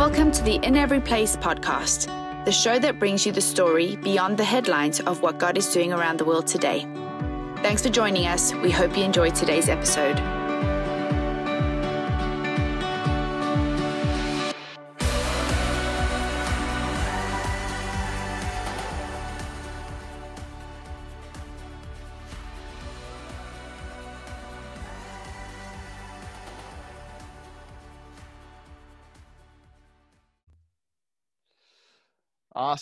Welcome to the In Every Place podcast, the show that brings you the story beyond the headlines of what God is doing around the world today. Thanks for joining us. We hope you enjoyed today's episode.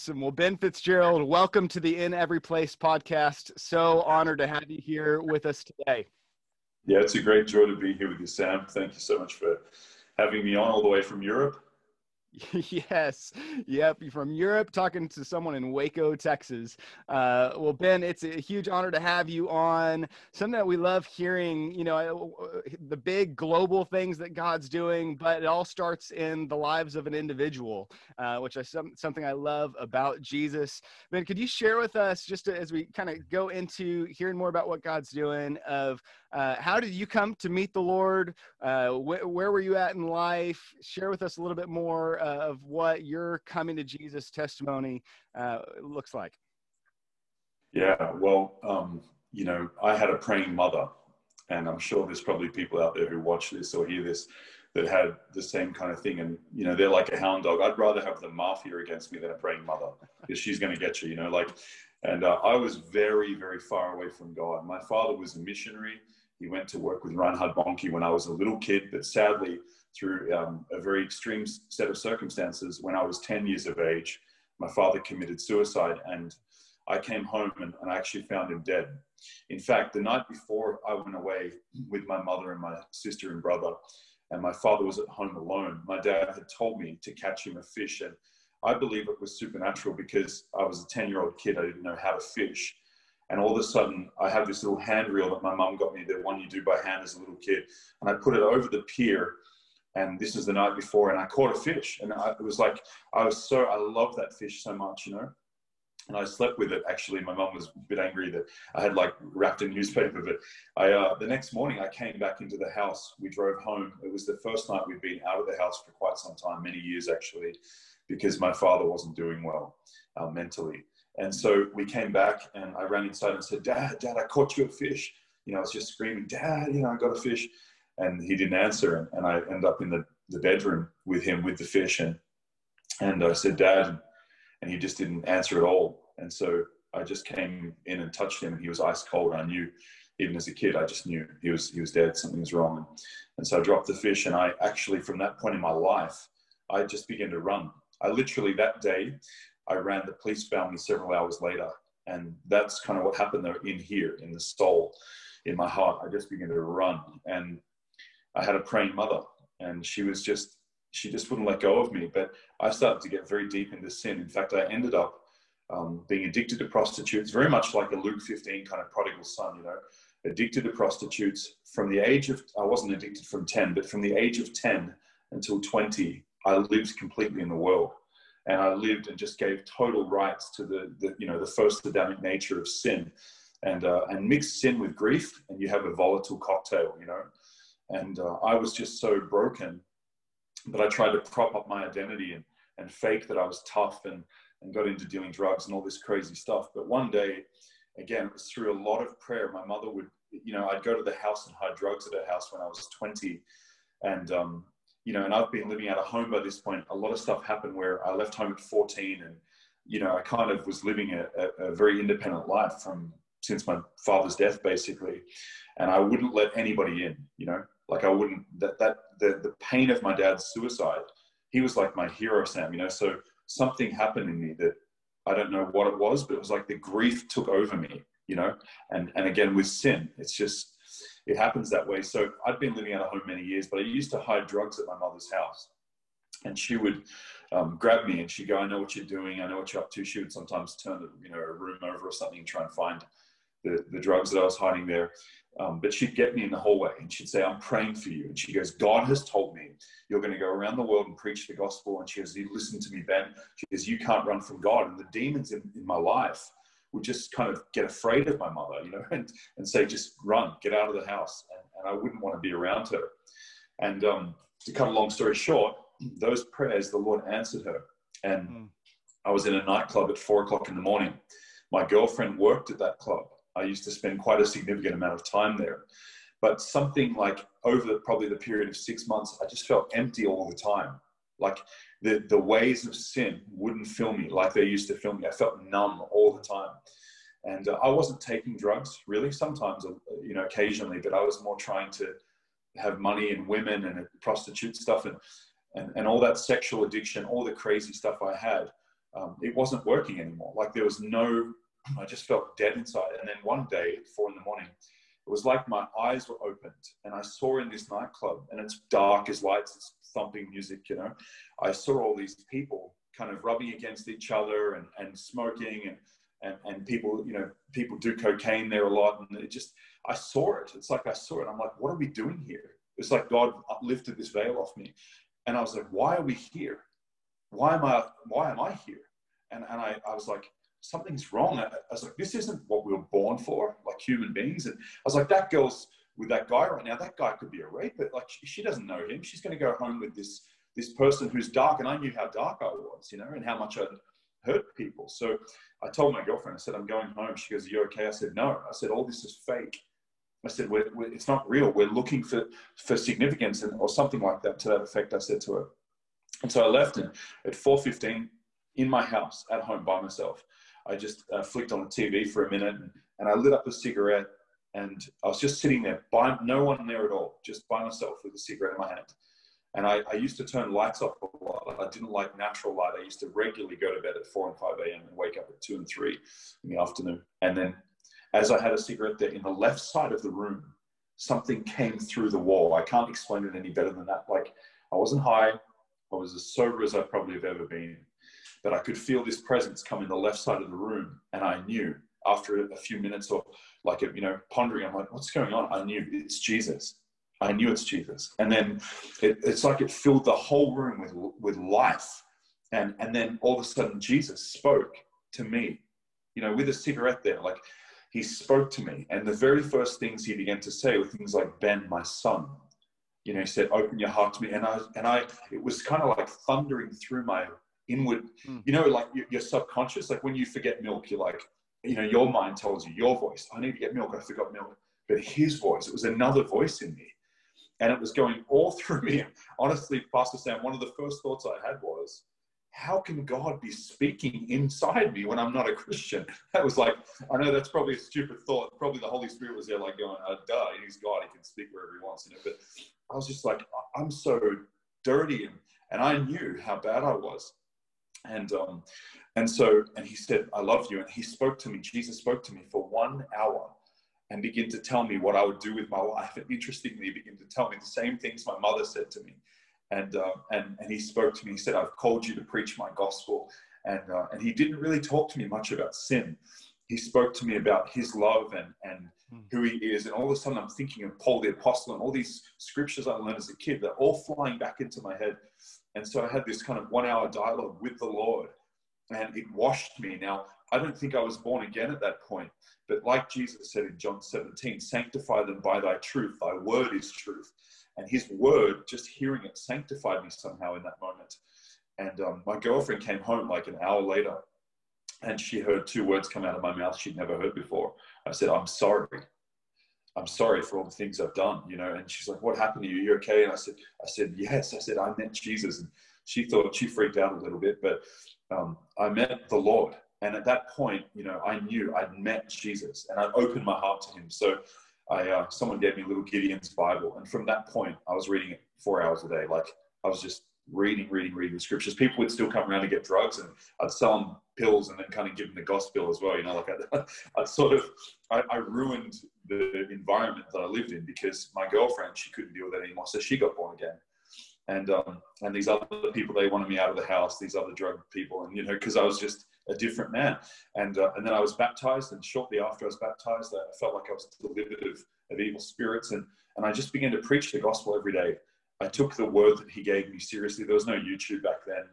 Awesome. Well, Ben Fitzgerald, welcome to the In Every Place podcast. So honored to have you here with us today. Yeah, it's a great joy to be here with you, Sam. Thank you so much for having me on all the way from Europe. yes. Yep. From Europe, talking to someone in Waco, Texas. Uh, well, Ben, it's a huge honor to have you on. Something that we love hearing, you know, the big global things that God's doing, but it all starts in the lives of an individual, uh, which is some, something I love about Jesus. Ben, could you share with us, just to, as we kind of go into hearing more about what God's doing, of uh, how did you come to meet the Lord? Uh, wh- where were you at in life? Share with us a little bit more of what your coming to Jesus testimony uh, looks like. Yeah, well, um, you know, I had a praying mother, and I'm sure there's probably people out there who watch this or hear this that had the same kind of thing. And, you know, they're like a hound dog. I'd rather have the mafia against me than a praying mother because she's going to get you, you know, like, and uh, I was very, very far away from God. My father was a missionary. He went to work with Reinhard Bonnke when I was a little kid, but sadly, through um, a very extreme set of circumstances, when I was 10 years of age, my father committed suicide and I came home and, and I actually found him dead. In fact, the night before I went away with my mother and my sister and brother, and my father was at home alone, my dad had told me to catch him a fish. And I believe it was supernatural because I was a 10 year old kid, I didn't know how to fish. And all of a sudden, I have this little hand reel that my mum got me, the one you do by hand as a little kid. And I put it over the pier. And this is the night before, and I caught a fish. And I, it was like, I was so, I love that fish so much, you know? And I slept with it. Actually, my mum was a bit angry that I had like wrapped in newspaper. But I, uh, the next morning, I came back into the house. We drove home. It was the first night we'd been out of the house for quite some time, many years actually, because my father wasn't doing well uh, mentally. And so we came back and I ran inside and said, Dad, Dad, I caught you a fish. You know, I was just screaming, Dad, you know, I got a fish. And he didn't answer. And I end up in the, the bedroom with him with the fish. And, and I said, Dad, and he just didn't answer at all. And so I just came in and touched him and he was ice cold. I knew, even as a kid, I just knew he was, he was dead, something was wrong. And so I dropped the fish and I actually, from that point in my life, I just began to run. I literally that day, I ran. The police found me several hours later, and that's kind of what happened there in here, in the soul, in my heart. I just began to run, and I had a praying mother, and she was just she just wouldn't let go of me. But I started to get very deep into sin. In fact, I ended up um, being addicted to prostitutes, very much like a Luke 15 kind of prodigal son, you know, addicted to prostitutes from the age of, I wasn't addicted from 10, but from the age of 10 until 20, I lived completely in the world and I lived and just gave total rights to the, the you know the first Adamic nature of sin, and uh, and mixed sin with grief, and you have a volatile cocktail, you know. And uh, I was just so broken, but I tried to prop up my identity and and fake that I was tough and and got into dealing drugs and all this crazy stuff. But one day, again, it was through a lot of prayer. My mother would, you know, I'd go to the house and hide drugs at her house when I was 20. And um, you know, and I've been living out of home by this point. A lot of stuff happened where I left home at 14 and, you know, I kind of was living a, a, a very independent life from since my father's death, basically. And I wouldn't let anybody in, you know, like I wouldn't, that, that, the, the pain of my dad's suicide, he was like my hero, Sam, you know, so something happened in me that I don't know what it was, but it was like the grief took over me, you know, and, and again with sin, it's just, it happens that way. So I'd been living out of home many years, but I used to hide drugs at my mother's house. And she would um, grab me and she'd go, I know what you're doing. I know what you're up to. She would sometimes turn the, you know, a room over or something and try and find the, the drugs that I was hiding there. Um, but she'd get me in the hallway and she'd say, I'm praying for you. And she goes, God has told me you're going to go around the world and preach the gospel. And she goes, You listen to me, Ben. She goes, You can't run from God. And the demons in, in my life would just kind of get afraid of my mother, you know, and, and say, just run, get out of the house. And, and I wouldn't want to be around her. And um, to cut a long story short, those prayers, the Lord answered her. And mm. I was in a nightclub at four o'clock in the morning. My girlfriend worked at that club. I used to spend quite a significant amount of time there. But something like over the, probably the period of six months, I just felt empty all the time. Like the, the ways of sin wouldn't fill me like they used to fill me. I felt numb all the time. And uh, I wasn't taking drugs really, sometimes, uh, you know, occasionally, but I was more trying to have money and women and prostitute stuff and, and, and all that sexual addiction, all the crazy stuff I had. Um, it wasn't working anymore. Like there was no, I just felt dead inside. And then one day at four in the morning, it was like my eyes were opened and I saw in this nightclub and it's dark as lights, it's thumping music, you know. I saw all these people kind of rubbing against each other and, and smoking and, and, and people, you know, people do cocaine there a lot. And it just, I saw it. It's like I saw it. I'm like, what are we doing here? It's like God lifted this veil off me. And I was like, why are we here? Why am I, why am I here? And, and I, I was like, something's wrong. I, I was like, this isn't what we were born for, like human beings. And I was like, that girl's with that guy right now. That guy could be a rapist. Like she, doesn't know him. She's going to go home with this this person who's dark. And I knew how dark I was, you know, and how much I'd hurt people. So I told my girlfriend, I said, I'm going home. She goes, Are you okay? I said, No. I said, All this is fake. I said, we're, we're, It's not real. We're looking for, for significance and, or something like that to that effect. I said to her. And so I left and at 4.15 in my house at home by myself, I just uh, flicked on the TV for a minute and, I lit up a cigarette and I was just sitting there by no one there at all, just by myself with a cigarette in my hand. And I, I, used to turn lights off a lot. I didn't like natural light. I used to regularly go to bed at 4 and 5 a.m. and wake up at 2 and 3 in the afternoon. And then, as I had a cigarette there in the left side of the room, something came through the wall. I can't explain it any better than that. Like, I wasn't high. I was as sober as I probably have ever been. But I could feel this presence come in the left side of the room. And I knew after a few minutes or like, you know, pondering, I'm like, what's going on? I knew it's Jesus. I knew it's Jesus. And then it, it's like it filled the whole room with, with life. And, and then all of a sudden, Jesus spoke to me, you know, with a cigarette there. Like he spoke to me. And the very first things he began to say were things like, Ben, my son. You know, he said, open your heart to me. And I, and I, it was kind of like thundering through my inward, mm. you know, like your, your subconscious. Like when you forget milk, you're like, you know, your mind tells you, your voice, I need to get milk, I forgot milk. But his voice, it was another voice in me and it was going all through me. Honestly, Pastor Sam, one of the first thoughts I had was, how can God be speaking inside me when I'm not a Christian? That was like, I know that's probably a stupid thought. Probably the Holy Spirit was there, like going, uh, duh, he's God, he can speak wherever he wants, you know. But I was just like, I'm so dirty, and, and I knew how bad I was. And um, and so, and he said, I love you. And he spoke to me, Jesus spoke to me for one hour and begin to tell me what I would do with my life. And interestingly, begin to tell me the same things my mother said to me. And, uh, and, and he spoke to me, he said, I've called you to preach my gospel. And, uh, and he didn't really talk to me much about sin. He spoke to me about his love and, and hmm. who he is. And all of a sudden, I'm thinking of Paul the Apostle and all these scriptures I learned as a kid. They're all flying back into my head. And so I had this kind of one hour dialogue with the Lord, and it washed me. Now, I don't think I was born again at that point, but like Jesus said in John 17, sanctify them by thy truth. Thy word is truth. And his word, just hearing it, sanctified me somehow in that moment. And um, my girlfriend came home like an hour later and she heard two words come out of my mouth she'd never heard before. I said, I'm sorry. I'm sorry for all the things I've done, you know. And she's like, What happened to you? You okay? And I said, I said, Yes. I said, I met Jesus. And she thought she freaked out a little bit, but um, I met the Lord and at that point, you know, I knew I'd met Jesus and I'd opened my heart to him. So I, uh, someone gave me a little Gideon's Bible. And from that point, I was reading it four hours a day. Like I was just reading, reading, reading the scriptures. People would still come around to get drugs and I'd sell them pills and then kind of give them the gospel as well. You know, like I, I sort of, I, I ruined the environment that I lived in because my girlfriend, she couldn't deal with it anymore. So she got born again and um, and these other people they wanted me out of the house these other drug people and you know because i was just a different man. And, uh, and then I was baptized, and shortly after I was baptized, I felt like I was delivered of, of evil spirits. And, and I just began to preach the gospel every day. I took the word that he gave me seriously. There was no YouTube back then.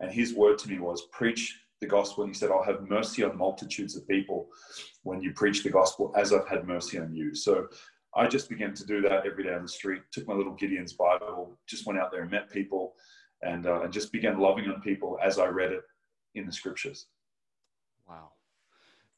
And his word to me was preach the gospel. And he said, I'll have mercy on multitudes of people when you preach the gospel as I've had mercy on you. So I just began to do that every day on the street, took my little Gideon's Bible, just went out there and met people and uh, and just began loving on people as I read it in the scriptures. Wow.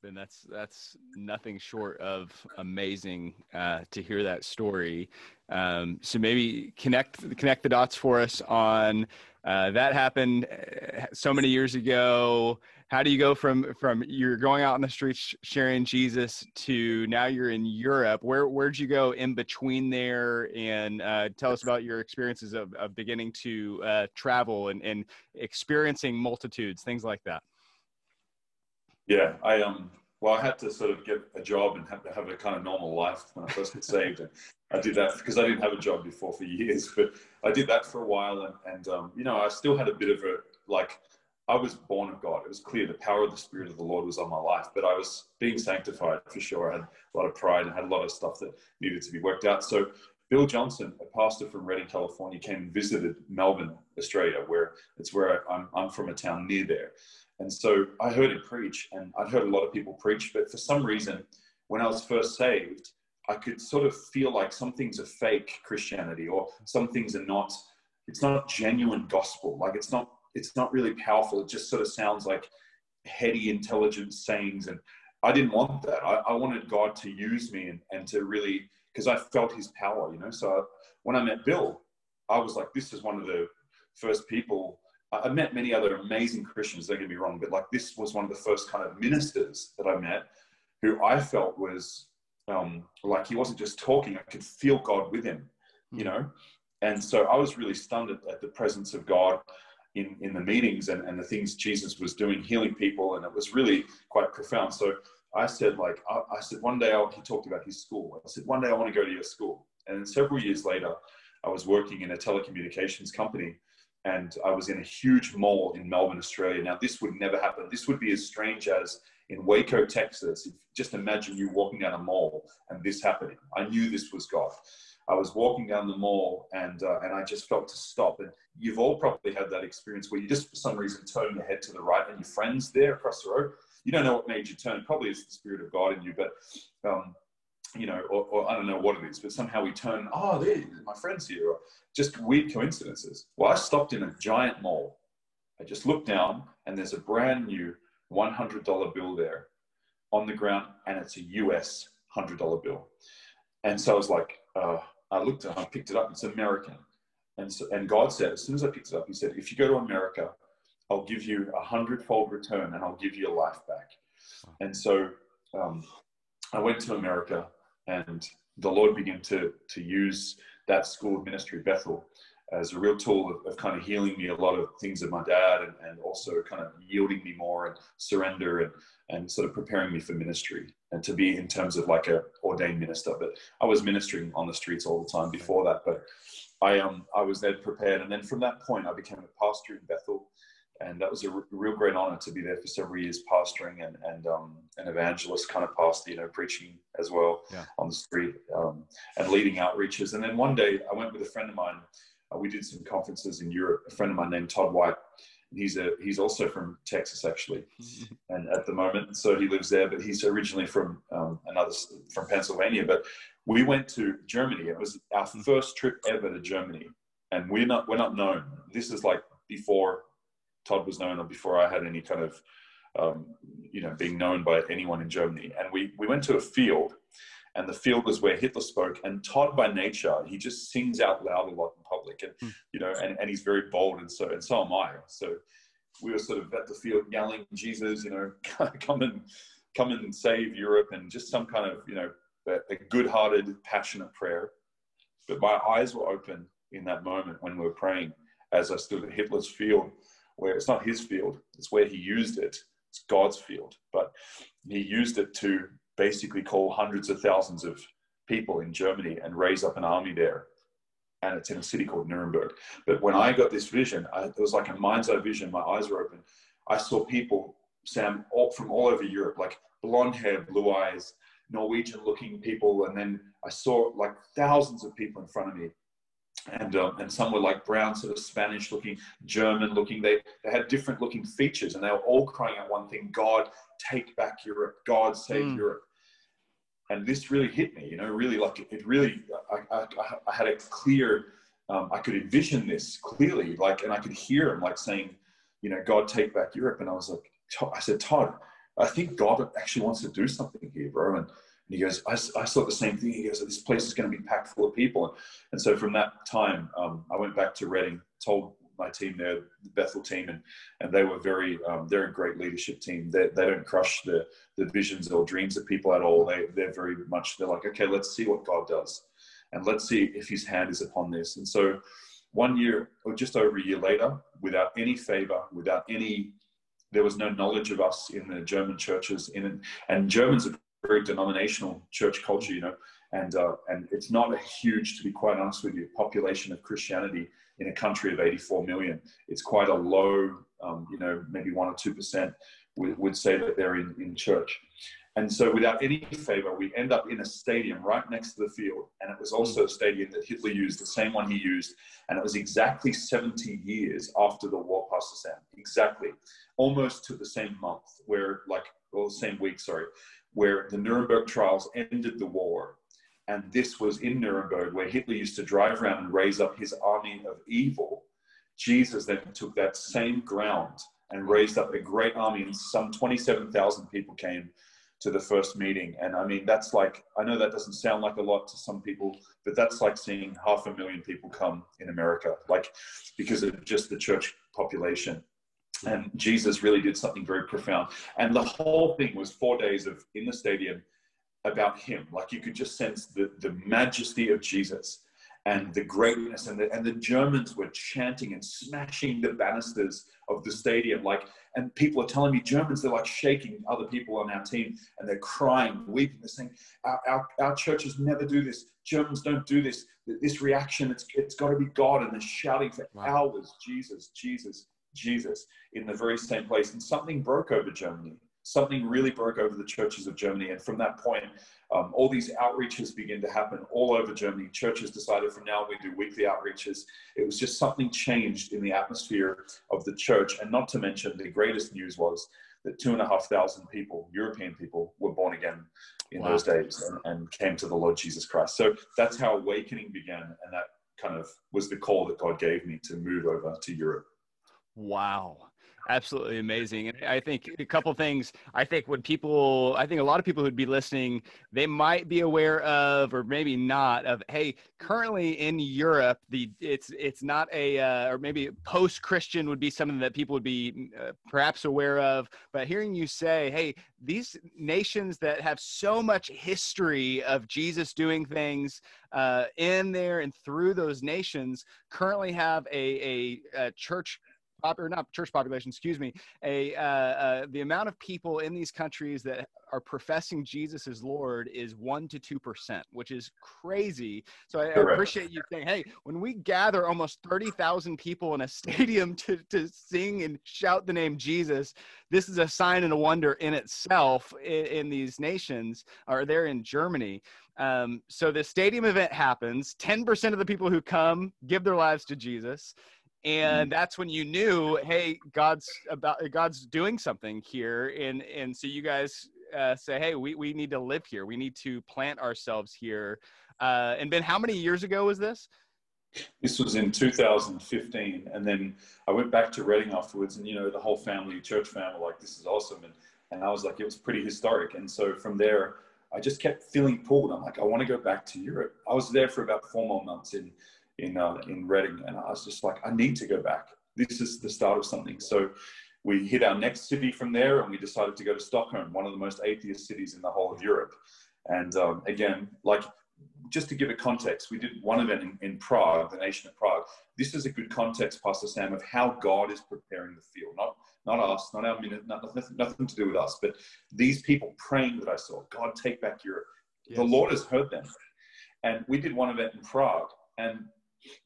Ben, that's that's nothing short of amazing uh, to hear that story. Um, so maybe connect connect the dots for us on uh, that happened uh, so many years ago. How do you go from from you're going out in the streets sharing Jesus to now you're in Europe? Where where'd you go in between there? And uh, tell us about your experiences of, of beginning to uh, travel and, and experiencing multitudes, things like that. Yeah, I um well, I had to sort of get a job and have, have a kind of normal life when I first got saved. And I did that because I didn't have a job before for years, but I did that for a while. And, and um, you know, I still had a bit of a, like, I was born of God. It was clear the power of the Spirit of the Lord was on my life, but I was being sanctified for sure. I had a lot of pride and had a lot of stuff that needed to be worked out. So Bill Johnson, a pastor from Redding, California, came and visited Melbourne, Australia, where it's where I'm, I'm from a town near there. And so I heard him preach, and I'd heard a lot of people preach, but for some reason, when I was first saved, I could sort of feel like some things are fake Christianity, or some things are not. It's not genuine gospel. Like it's not. It's not really powerful. It just sort of sounds like heady, intelligent sayings, and I didn't want that. I, I wanted God to use me and, and to really, because I felt His power, you know. So when I met Bill, I was like, this is one of the first people I met many other amazing Christians, don't get me wrong, but like this was one of the first kind of ministers that I met who I felt was um, like he wasn't just talking, I could feel God with him, you hmm. know? And so I was really stunned at, at the presence of God in, in the meetings and, and the things Jesus was doing, healing people, and it was really quite profound. So I said, like, I, I said, one day I'll, he talked about his school. I said, one day I want to go to your school. And several years later, I was working in a telecommunications company and I was in a huge mall in Melbourne, Australia. Now, this would never happen. This would be as strange as in Waco, Texas. If, just imagine you walking down a mall and this happening. I knew this was God. I was walking down the mall and uh, and I just felt to stop. And you've all probably had that experience where you just for some reason turn your head to the right and your friends there across the road. You don't know what made you turn. Probably it's the spirit of God in you, but um, you know, or, or, I don't know what it is, but somehow we turn, oh, there, my friend's here, or just weird coincidences. Well, I stopped in a giant mall. I just looked down, and there's a brand new $100 bill there on the ground, and it's a US $100 bill. And so I was like, uh, I looked at it, I picked it up, it's American. And, so, and God said, as soon as I picked it up, He said, if you go to America, I'll give you a hundredfold return and I'll give you your life back. And so um, I went to America and the Lord began to, to use that school of ministry, Bethel, as a real tool of, of, kind of healing me a lot of things of my dad and, and also kind of yielding me more and surrender and, and sort of preparing me for ministry and to be in terms of like a ordained minister. But I was ministering on the streets all the time before that. But I um I was then prepared. And then from that point I became a pastor in Bethel and that was a r- real great honor to be there for several years pastoring and, and um, an evangelist kind of pastor, you know, preaching as well yeah. on the street um, and leading outreaches. And then one day I went with a friend of mine. Uh, we did some conferences in Europe. A friend of mine named Todd White. He's a he's also from Texas actually, and at the moment, so he lives there. But he's originally from um, another from Pennsylvania. But we went to Germany. It was our mm. first trip ever to Germany, and we're not we're not known. This is like before Todd was known or before I had any kind of, um, you know, being known by anyone in Germany. And we, we went to a field and the field was where Hitler spoke. And Todd, by nature, he just sings out loud a lot in public, and mm. you know, and, and he's very bold, and so and so am I. So we were sort of at the field yelling, "Jesus, you know, come and come and save Europe," and just some kind of you know a, a good-hearted, passionate prayer. But my eyes were open in that moment when we were praying, as I stood at Hitler's field, where it's not his field, it's where he used it. It's God's field. But he used it to basically call hundreds of thousands of people in Germany and raise up an army there. And it's in a city called Nuremberg. But when I got this vision, I, it was like a mind's eye vision. My eyes were open. I saw people, Sam, all, from all over Europe, like blonde hair, blue eyes, Norwegian looking people. And then I saw like thousands of people in front of me and um, and some were like brown, sort of Spanish looking, German looking. They they had different looking features, and they were all crying out one thing: God, take back Europe. God, save mm. Europe. And this really hit me, you know, really like it, really. I, I, I had a clear um, I could envision this clearly, like, and I could hear him like saying, you know, God take back Europe. And I was like, I said, Todd, I think God actually wants to do something here, bro. And, and he goes, I, I saw the same thing. He goes, this place is going to be packed full of people. And so from that time, um, I went back to Redding, told my team there, the Bethel team, and and they were very um, they're a great leadership team. They, they don't crush the the visions or dreams of people at all. They they're very much they're like okay, let's see what God does, and let's see if His hand is upon this. And so, one year or just over a year later, without any favor, without any there was no knowledge of us in the German churches in and Germans are very denominational church culture, you know, and uh, and it's not a huge, to be quite honest with you, population of Christianity in a country of 84 million. It's quite a low, um, you know, maybe one or two percent would, would say that they're in, in church. And so, without any favor, we end up in a stadium right next to the field. And it was also a stadium that Hitler used, the same one he used. And it was exactly 70 years after the war, passed Pastor Sam. Exactly. Almost to the same month, where, like, well, the same week, sorry, where the Nuremberg trials ended the war. And this was in Nuremberg, where Hitler used to drive around and raise up his army of evil. Jesus then took that same ground and raised up a great army, and some 27,000 people came to the first meeting. And I mean, that's like, I know that doesn't sound like a lot to some people, but that's like seeing half a million people come in America, like because of just the church population. And Jesus really did something very profound. And the whole thing was four days of in the stadium about him. Like you could just sense the, the majesty of Jesus and the greatness. And the, and the Germans were chanting and smashing the banisters of the stadium. Like, and people are telling me Germans, they're like shaking other people on our team and they're crying, weeping. They're saying, our, our, our churches never do this. Germans don't do this. This reaction, it's, it's got to be God. And they're shouting for wow. hours, Jesus, Jesus, Jesus, in the very same place. And something broke over Germany something really broke over the churches of Germany. And from that point, um, all these outreaches began to happen all over Germany. Churches decided from now we do weekly outreaches. It was just something changed in the atmosphere of the church. And not to mention, the greatest news was that two and a half thousand people, European people, were born again in wow. those days and, and came to the Lord Jesus Christ. So that's how awakening began. And that kind of was the call that God gave me to move over to Europe. Wow absolutely amazing. And I think a couple things. I think when people, I think a lot of people who'd be listening, they might be aware of, or maybe not, of hey, currently in Europe, the it's it's not a, uh, or maybe post-Christian would be something that people would be uh, perhaps aware of. But hearing you say, hey, these nations that have so much history of Jesus doing things uh, in there and through those nations currently have a, a, a church or not church population, excuse me, a uh, uh, the amount of people in these countries that are professing Jesus as Lord is one to two percent, which is crazy. So I, appreciate you saying, hey, when we gather almost thirty thousand people in a stadium to to sing and shout the name Jesus, this is a sign and a wonder in itself in, in these nations, or there in Germany. Um, so the stadium event happens. Ten percent of the people who come give their lives to Jesus and that's when you knew hey god's about god's doing something here. And and so you guys uh, say hey we, we need to live here. We need to plant ourselves here. Uh, and ben how many years ago was this? This was in 2015 and then i went back to Redding afterwards and you know the whole family church family like this is awesome. And, and i was like it was pretty historic. And so from there i just kept feeling pulled. I'm like i want to go back to europe. I was there for about four more months. In in uh, in Redding, and I was just like, I need to go back. This is the start of something. So we hit our next city from there, and we decided to go to Stockholm, one of the most atheist cities in the whole of Europe. And um, again, like just to give a context, we did one event in, in, Prague, the nation of Prague. This is a good context, Pastor Sam, of how God is preparing the field, not not us, not our minute, not, nothing, nothing to do with us, but these people praying that I saw, God, take back Europe. Yes. The Lord has heard them. And we did one event in Prague, and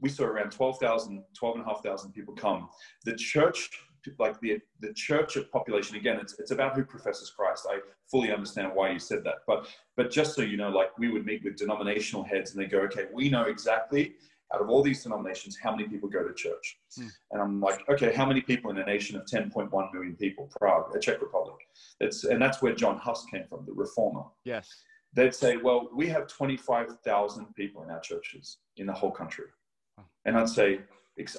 we saw around 12,000, 12,500 people come. The church, like the, the church of population, again, it's, it's about who professes Christ. I fully understand why you said that. But, but just so you know, like we would meet with denominational heads and they go, okay, we know exactly out of all these denominations, how many people go to church? Hmm. And I'm like, okay, how many people in a nation of 10.1 million people, Prague, a Czech Republic? That's, and that's where John Huss came from, the reformer. Yes. They'd say, well, we have 25,000 people in our churches in the whole country. And I'd say,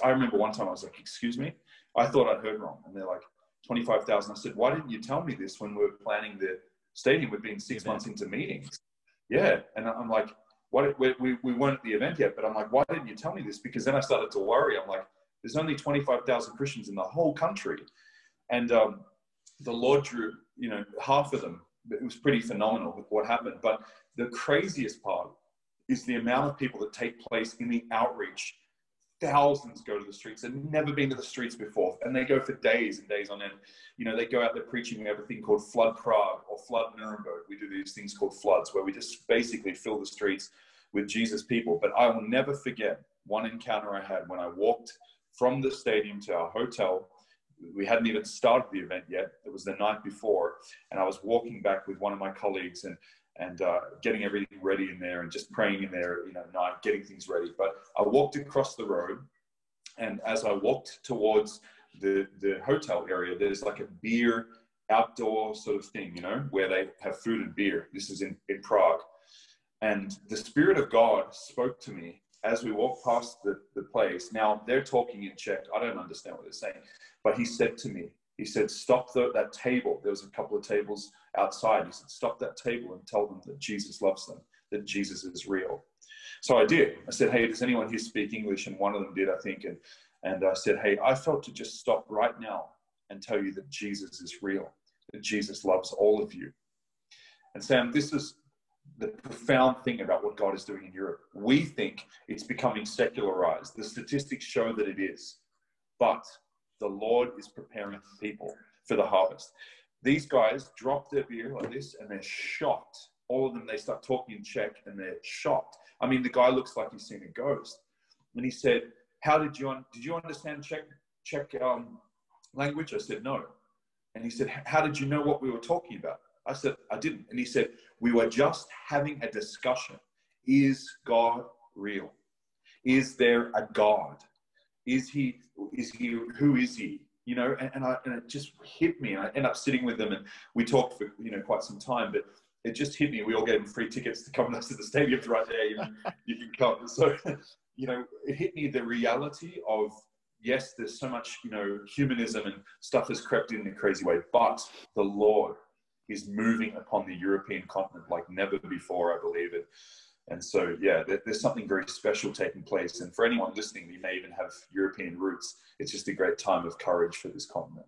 I remember one time I was like, excuse me, I thought I'd heard wrong. And they're like, 25,000. I said, why didn't you tell me this when we were planning the stadium? We've been six months into meetings. Yeah. And I'm like, what, we, we, we weren't at the event yet, but I'm like, why didn't you tell me this? Because then I started to worry. I'm like, there's only 25,000 Christians in the whole country. And um, the Lord drew, you know, half of them. It was pretty phenomenal with what happened. But the craziest part is the amount of people that take place in the outreach thousands go to the streets. They've never been to the streets before, and they go for days and days on end. You know, they go out there preaching. We have a thing called Flood Prague or Flood Nuremberg. We do these things called floods, where we just basically fill the streets with Jesus people. But I will never forget one encounter I had when I walked from the stadium to our hotel. We hadn't even started the event yet. It was the night before, and I was walking back with one of my colleagues, and and uh, getting everything ready in there and just praying in there, you know, night, getting things ready. But I walked across the road, and as I walked towards the the hotel area, there's like a beer outdoor sort of thing, you know, where they have food and beer. This is in, in Prague. And the Spirit of God spoke to me as we walked past the, the place. Now, they're talking in Czech. I don't understand what they're saying. But he said to me, he said, stop the, that table. There was a couple of tables outside. He said, stop that table and tell them that Jesus loves them, that Jesus is real. So I did. I said, hey, does anyone here speak English? And one of them did, I think. And, and I said, hey, I felt to just stop right now and tell you that Jesus is real, that Jesus loves all of you. And Sam, this is the profound thing about what God is doing in Europe. We think it's becoming secularized. The statistics show that it is. But the Lord is preparing people for the harvest. These guys drop their beer like this and they're shocked. All of them, they start talking in Czech and they're shocked. I mean, the guy looks like he's seen a ghost. And he said, How did you, un- did you understand Czech, Czech um, language? I said, No. And he said, How did you know what we were talking about? I said, I didn't. And he said, We were just having a discussion. Is God real? Is there a God? Is he, is he, who is he? You know, and, and, I, and it just hit me. And I end up sitting with them and we talked for, you know, quite some time, but it just hit me. We all gave them free tickets to come to the stadium right there. You, know, you can come. So, you know, it hit me the reality of, yes, there's so much, you know, humanism and stuff has crept in in a crazy way, but the Lord is moving upon the European continent like never before, I believe it. And so, yeah, there's something very special taking place. And for anyone listening, you may even have European roots. It's just a great time of courage for this continent.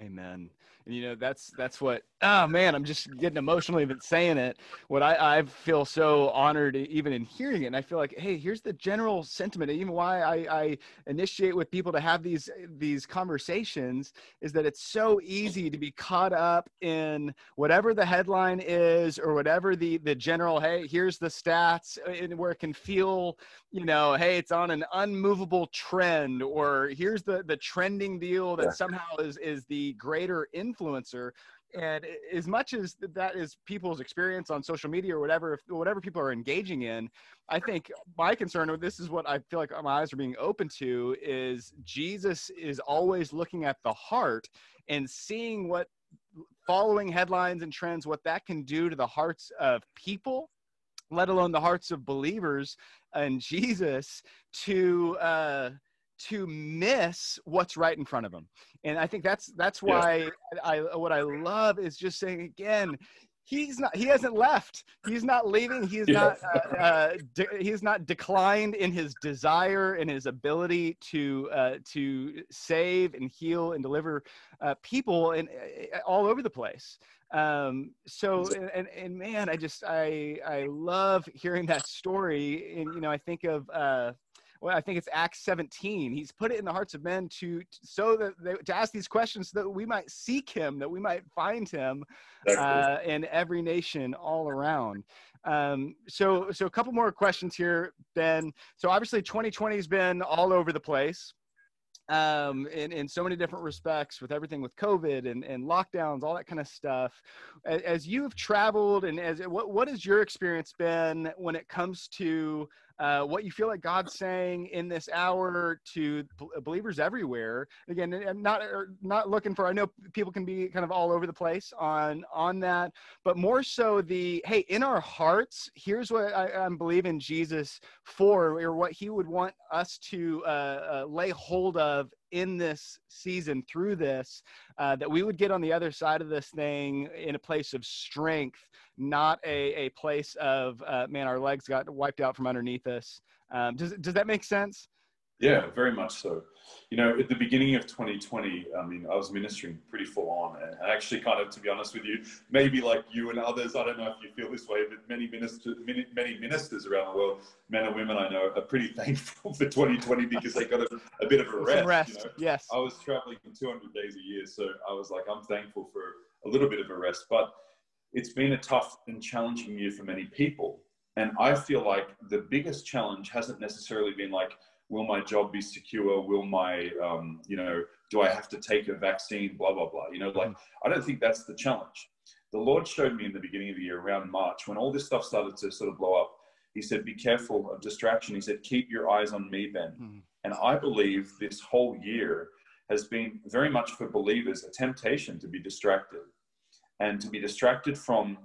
Amen. And you know, that's that's what oh man, I'm just getting emotional even saying it. What I, I feel so honored even in hearing it. And I feel like, hey, here's the general sentiment. Even why I, I initiate with people to have these these conversations is that it's so easy to be caught up in whatever the headline is or whatever the the general, hey, here's the stats, uh, and where it can feel, you know, hey, it's on an unmovable trend, or here's the the trending deal that yeah. somehow is is the greater influencer and as much as that is people's experience on social media or whatever whatever people are engaging in i think my concern with this is what i feel like my eyes are being open to is jesus is always looking at the heart and seeing what following headlines and trends what that can do to the hearts of people let alone the hearts of believers and jesus to uh to miss what's right in front of them and i think that's that's why I, I what i love is just saying again he's not he hasn't left. He's not leaving. He's yeah. not uh, uh, de- he's not declined in his desire and his ability to uh, to save and heal and deliver uh, people and uh, all over the place. Um, so and, and, and man i just i i love hearing that story. And you know i think of uh well, I think it's Acts 17. He's put it in the hearts of men to, so that they, to ask these questions so that we might seek him, that we might find him uh, in every nation all around. Um, so, so a couple more questions here, Ben. So obviously 2020 has been all over the place um, in, in so many different respects with everything with COVID and, and lockdowns, all that kind of stuff. As, as you've traveled and as what, what has your experience been when it comes to uh, what you feel like God's saying in this hour to believers everywhere. Again, I'm not er, not looking for. I know people can be kind of all over the place on on that, but more so the hey, in our hearts, here's what I, am believing Jesus for, or what He would want us to uh, uh, lay hold of in this season through this uh, that we would get on the other side of this thing in a place of strength not a, a place of uh, man our legs got wiped out from underneath us. Um, does, does that make sense yeah, very much so. You know, at the beginning of 2020, I mean, I was ministering pretty full on, and actually, kind of, to be honest with you, maybe like you and others, I don't know if you feel this way, but many ministers, many, many ministers around the world, men and women I know, are pretty thankful for 2020 because they got a, a bit of a rest. rest. You know? Yes. I was traveling 200 days a year, so I was like, I'm thankful for a little bit of a rest, but it's been a tough and challenging year for many people. And I feel like the biggest challenge hasn't necessarily been like, will my job be secure? Will my um, you know do i have to take a vaccine? Blah blah blah. You know like i don't think that's the challenge. The lord showed me in the beginning of the year around march when all this stuff started to sort of blow up he said be careful of distraction. He said keep your eyes on me ben mm-hmm. and i believe this whole year has been very much for believers a temptation to be distracted and to be distracted from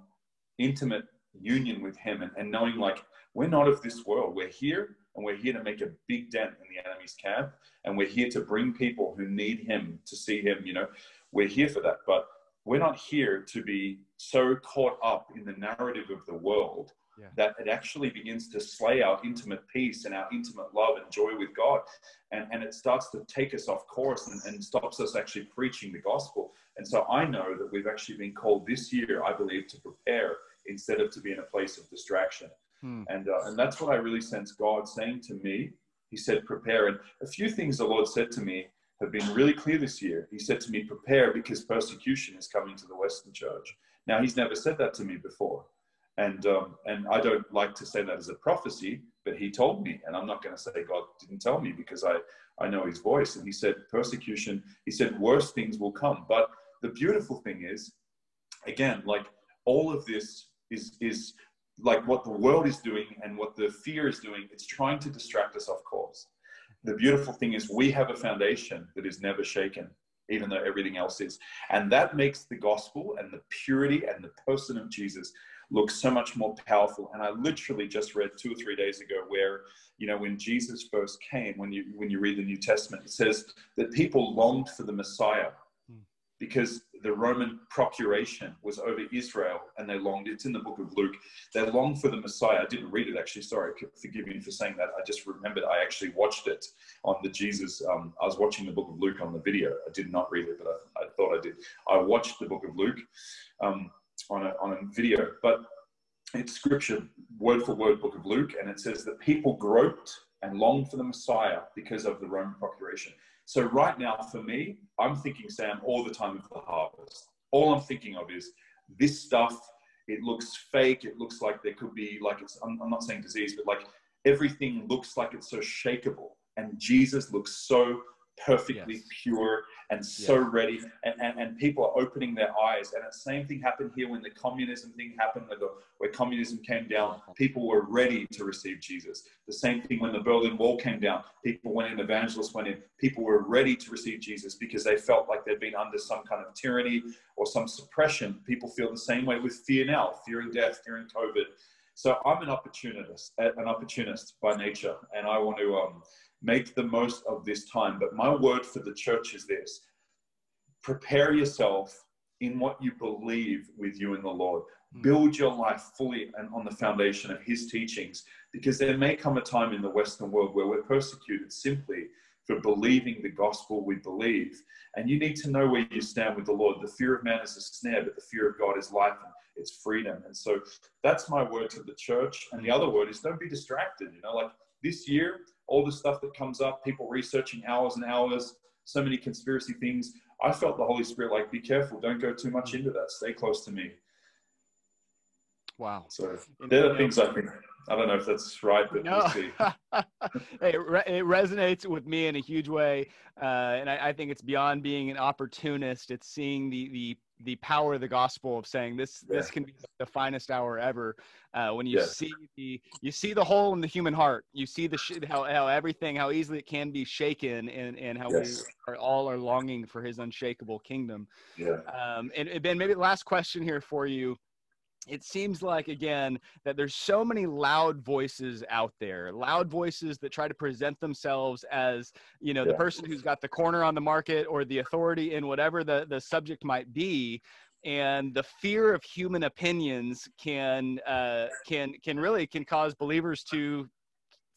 intimate union with him and, and knowing like we're not of this world. We're here and we're here to make a big dent in the enemy's camp and we're here to bring people who need him to see him you know we're here for that but we're not here to be so caught up in the narrative of the world yeah. that it actually begins to slay our intimate peace and our intimate love and joy with God. And, and it starts to take us off course and, and stops us actually preaching the gospel. And so I know that we've actually been called this year, I believe, to prepare instead of to be in a place of distraction. Hmm. And, uh, and that's what I really sense God saying to me. He said, prepare. And a few things the Lord said to me have been really clear this year. He said to me, prepare because persecution is coming to the Western church. Now, he's never said that to me before. And, um, and I don't like to say that as a prophecy, but he told me. And I'm not going to say God didn't tell me because I, I know his voice. And he said, persecution, he said, worse things will come. But the beautiful thing is, again, like all of this is, is like what the world is doing and what the fear is doing, it's trying to distract us off course. The beautiful thing is we have a foundation that is never shaken, even though everything else is. And that makes the gospel and the purity and the person of Jesus look so much more powerful. And I literally just read two or three days ago where, you know, when Jesus first came, when you when you read the New Testament, it says that people longed for the Messiah hmm. because the Roman procuration was over Israel and they longed, it's in the book of Luke, they longed for the Messiah. I didn't read it actually, sorry, forgive me for saying that. I just remembered I actually watched it on the Jesus, um, I was watching the book of Luke on the video. I did not read it, but I, I thought I did. I watched the book of Luke um, on, a, on a video, but it's scripture, word for word book of Luke, and it says that people groped and longed for the Messiah because of the Roman procuration. So right now, for me, I'm thinking, Sam, all the time of the harvest. All I'm thinking of is this stuff. It looks fake. It looks like there could be like it's. I'm, I'm not saying disease, but like everything looks like it's so shakable, and Jesus looks so perfectly yes. pure and so yes. ready and, and, and people are opening their eyes. And the same thing happened here when the communism thing happened where, the, where communism came down uh-huh. people were ready to receive jesus. The same thing when the berlin wall came down people went in evangelists went in. People were ready to receive jesus because they felt like they'd been under some kind of tyranny or some suppression. People feel the same way with fear now fearing death fearing covid so i'm an opportunist an opportunist by nature and i want to um, make the most of this time. But my word for the church is this prepare yourself in what you believe with you in the Lord. Hmm. Build your life fully and on the foundation of His teachings, because there may come a time in the Western world where we're persecuted simply for believing the gospel we believe. And you need to know where you stand with the Lord. The fear of man is a snare, but the fear of God is life and it's freedom. And so that's my word to the church. And the other word is don't be distracted. You know, like this year, all the stuff that comes up, people researching hours and hours, so many conspiracy things. I felt the Holy Spirit like, be careful, don't go too much into that. Stay close to me. Wow. So they're the things I think. I don't know if that's right, but no. we'll see. it, re- it, resonates with me in a huge way, uh, and I, I, think it's beyond being an opportunist. It's seeing the the the power of the gospel of saying this yeah. this can be the finest hour ever uh, when you see the you see the hole in the human heart you see the sh- how, how everything how easily it can be shaken and and how yes. we are all are longing for his unshakable kingdom yeah um and, and ben maybe the last question here for you it seems like again that there's so many loud voices out there loud voices that try to present themselves as you know yeah. the person who's got the corner on the market or the authority in whatever the, the subject might be and the fear of human opinions can uh, can can really can cause believers to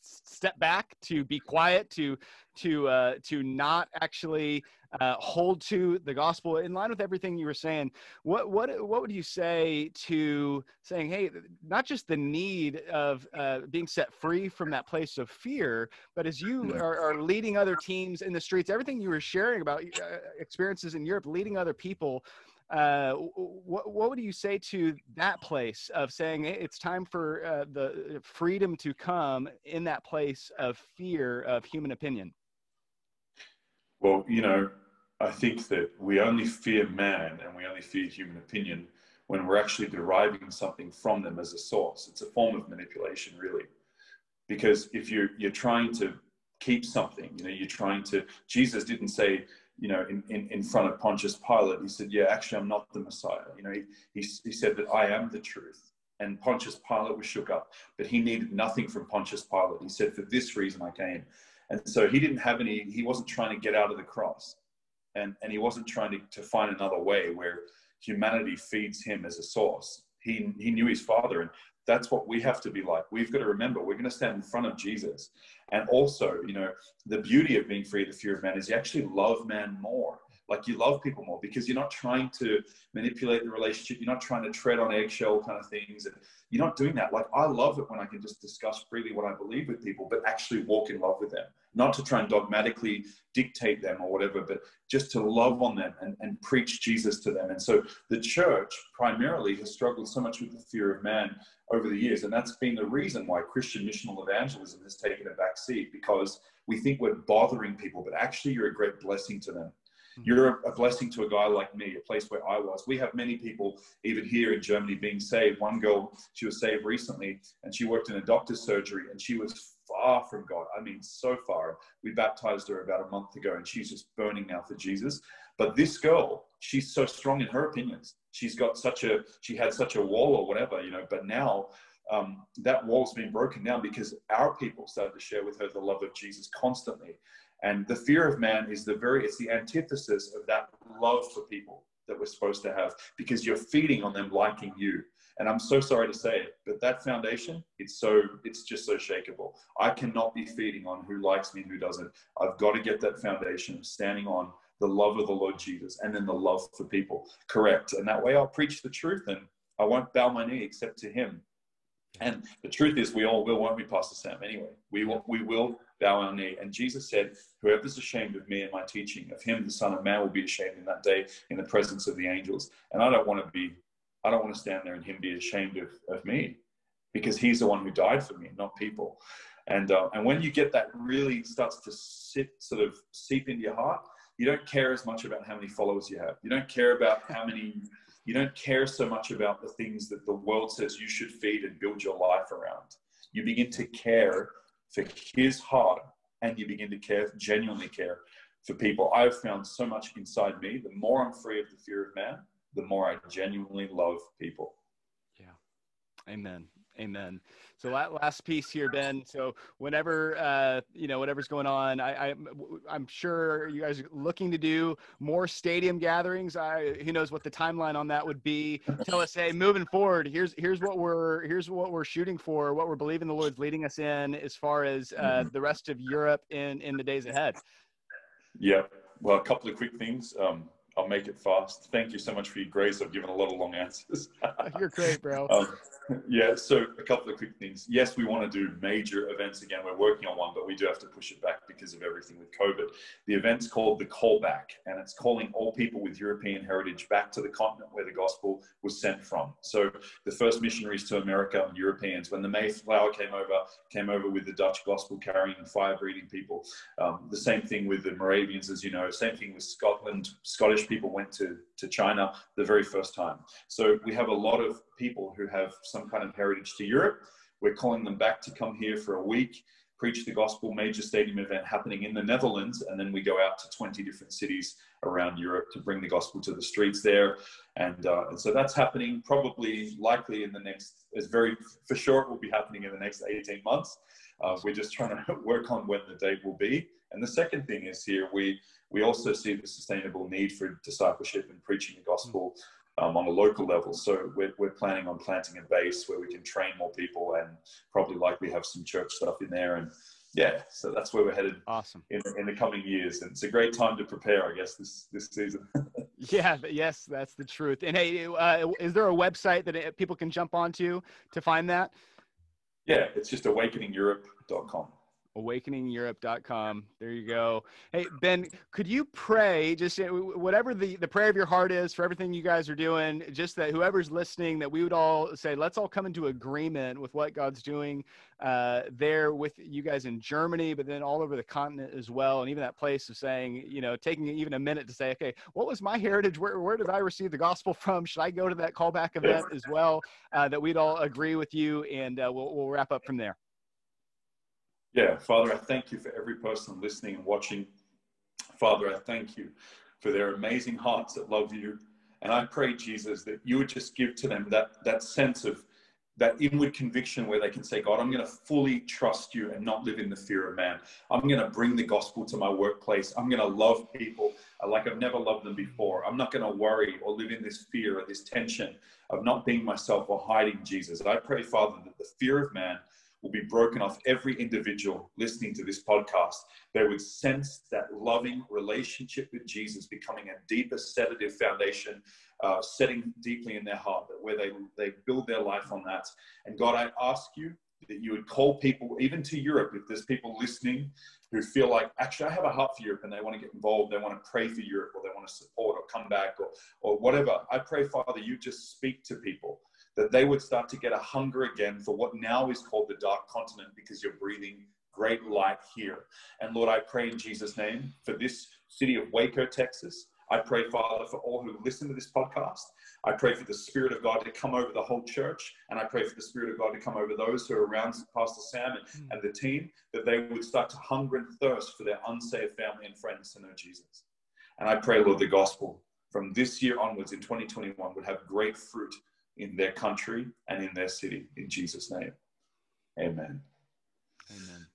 step back to be quiet to to uh, to not actually uh, hold to the gospel in line with everything you were saying. What what what would you say to saying, hey, not just the need of uh, being set free from that place of fear, but as you are, are leading other teams in the streets, everything you were sharing about uh, experiences in Europe, leading other people. Uh, what, what would you say to that place of saying it's time for uh, the freedom to come in that place of fear of human opinion? Well, you know, I think that we only fear man and we only fear human opinion when we're actually deriving something from them as a source. It's a form of manipulation, really. Because if you're, you're trying to keep something, you know, you're trying to, Jesus didn't say, you know, in, in, in front of Pontius Pilate, he said, yeah, actually, I'm not the Messiah. You know, he, he, he said that I am the truth. And Pontius Pilate was shook up, but he needed nothing from Pontius Pilate. He said, for this reason I came. And so he didn't have any, he wasn't trying to get out of the cross. And, and he wasn't trying to, to find another way where humanity feeds him as a source. He, he knew his father. And that's what we have to be like. We've got to remember we're going to stand in front of Jesus. And also, you know, the beauty of being free of the fear of man is you actually love man more like you love people more because you're not trying to manipulate the relationship you're not trying to tread on eggshell kind of things and you're not doing that like i love it when i can just discuss freely what i believe with people but actually walk in love with them not to try and dogmatically dictate them or whatever but just to love on them and, and preach jesus to them and so the church primarily has struggled so much with the fear of man over the years and that's been the reason why christian missional evangelism has taken a back seat because we think we're bothering people but actually you're a great blessing to them Mm-hmm. You're a blessing to a guy like me, a place where I was. We have many people, even here in Germany, being saved. One girl, she was saved recently, and she worked in a doctor's surgery, and she was far from God. I mean, so far. We baptized her about a month ago, and she's just burning now for Jesus. But this girl, she's so strong in her opinions. She's got such a, she had such a wall or whatever, you know, but now um, that wall's been broken down because our people started to share with her the love of Jesus constantly. And the fear of man is the very, it's the antithesis of that love for people that we're supposed to have because you're feeding on them liking you. And I'm so sorry to say it, but that foundation, it's so, it's just so shakable. I cannot be feeding on who likes me and who doesn't. I've got to get that foundation standing on the love of the Lord Jesus and then the love for people. Correct. And that way I'll preach the truth and I won't bow my knee except to him. And the truth is, we all will, won't we, Pastor Sam? Anyway, we will, we will bow our knee. And Jesus said, Whoever's ashamed of me and my teaching, of him the Son of Man will be ashamed in that day in the presence of the angels. And I don't want to be, I don't want to stand there and him be ashamed of, of me because he's the one who died for me, not people. And, uh, and when you get that really starts to sit, sort of seep into your heart, you don't care as much about how many followers you have. You don't care about how many, you don't care so much about the things that the world says you should feed and build your life around. You begin to care for his heart and you begin to care, genuinely care for people. I've found so much inside me. The more I'm free of the fear of man, the more I genuinely love people. Yeah. Amen. Amen. So last piece here, Ben. So whenever uh, you know whatever's going on, I, I I'm sure you guys are looking to do more stadium gatherings. I who knows what the timeline on that would be. Tell us, hey, moving forward, here's here's what we're here's what we're shooting for, what we're believing the Lord's leading us in as far as uh, mm-hmm. the rest of Europe in in the days ahead. Yeah. Well, a couple of quick things. Um, I'll make it fast. Thank you so much for your grace. I've given a lot of long answers. You're great, bro. Um, yeah, so a couple of quick things. Yes, we want to do major events again. We're working on one, but we do have to push it back because of everything with COVID. The event's called The Callback, and it's calling all people with European heritage back to the continent where the gospel was sent from. So the first missionaries to America, and Europeans, when the Mayflower came over, came over with the Dutch gospel carrying and fire breathing people. Um, the same thing with the Moravians, as you know, same thing with Scotland. Scottish people went to, to China the very first time. So we have a lot of people who have some kind of heritage to Europe. We're calling them back to come here for a week, preach the gospel, major stadium event happening in the Netherlands, and then we go out to 20 different cities around Europe to bring the gospel to the streets there. And, uh, and so that's happening probably likely in the next, it's very for sure it will be happening in the next 18 months. Uh, we're just trying to work on when the date will be. And the second thing is here, we, we also see the sustainable need for discipleship and preaching the gospel um, on a local level. So we're, we're planning on planting a base where we can train more people and probably likely have some church stuff in there. And yeah, so that's where we're headed. Awesome. In, in the coming years, and it's a great time to prepare, I guess, this this season. yeah, yes, that's the truth. And hey, uh, is there a website that uh, people can jump onto to find that? Yeah, it's just awakeningeurope.com awakeningeurope.com there you go. Hey ben could you pray just whatever the the prayer of your heart is for everything you guys are doing just that whoever's listening that we would all say let's all come into agreement with what god's doing uh, there with you guys in germany but then all over the continent as well. And even that place of saying you know taking even a minute to say okay what was my heritage? Where, where did i receive the gospel from? Should i go to that callback event as well? Uh, that we'd all agree with you and uh, we'll, we'll wrap up from there yeah, Father, I thank you for every person listening and watching. Father, I thank you for their amazing hearts that love you. And I pray, Jesus, that you would just give to them that, that sense of that inward conviction where they can say, God, I'm going to fully trust you and not live in the fear of man. I'm going to bring the gospel to my workplace. I'm going to love people like I've never loved them before. I'm not going to worry or live in this fear or this tension of not being myself or hiding Jesus. I pray, Father, that the fear of man will be broken off every individual listening to this podcast. They would sense that loving relationship with Jesus becoming a deeper sedative foundation, uh, setting deeply in their heart, where they, they build their life on that. And God, I ask you that you would call people, even to Europe, if there's people listening who feel like, actually, I have a heart for Europe and they want to get involved, they want to pray for Europe, or they want to support or come back, or, or whatever. I pray, Father, you just speak to people that they would start to get a hunger again for what now is called the dark continent because you're breathing great light here. And Lord, I pray in Jesus' name for this city of Waco, Texas. I pray, Father, for all who listen to this podcast. I pray for the Spirit of God to come over the whole church. And I pray for the Spirit of God to come over those who are around Pastor Sam and, hmm. and the team, that they would start to hunger and thirst for their unsaved family and friends to know Jesus. And I pray, Lord, the gospel from this year onwards in 2021 would have great fruit in their country and in their city. In Jesus' name. Amen. Amen.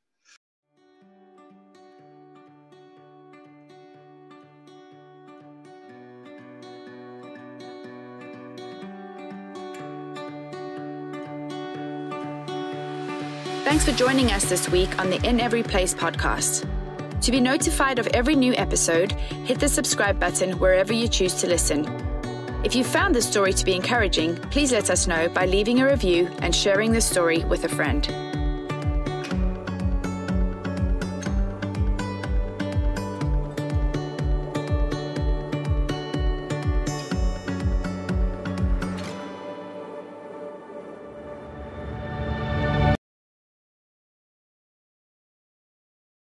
Thanks for joining us this week on the In Every Place podcast. To be notified of every new episode, hit the subscribe button wherever you choose to listen. If you found this story to be encouraging, please let us know by leaving a review and sharing this story with a friend.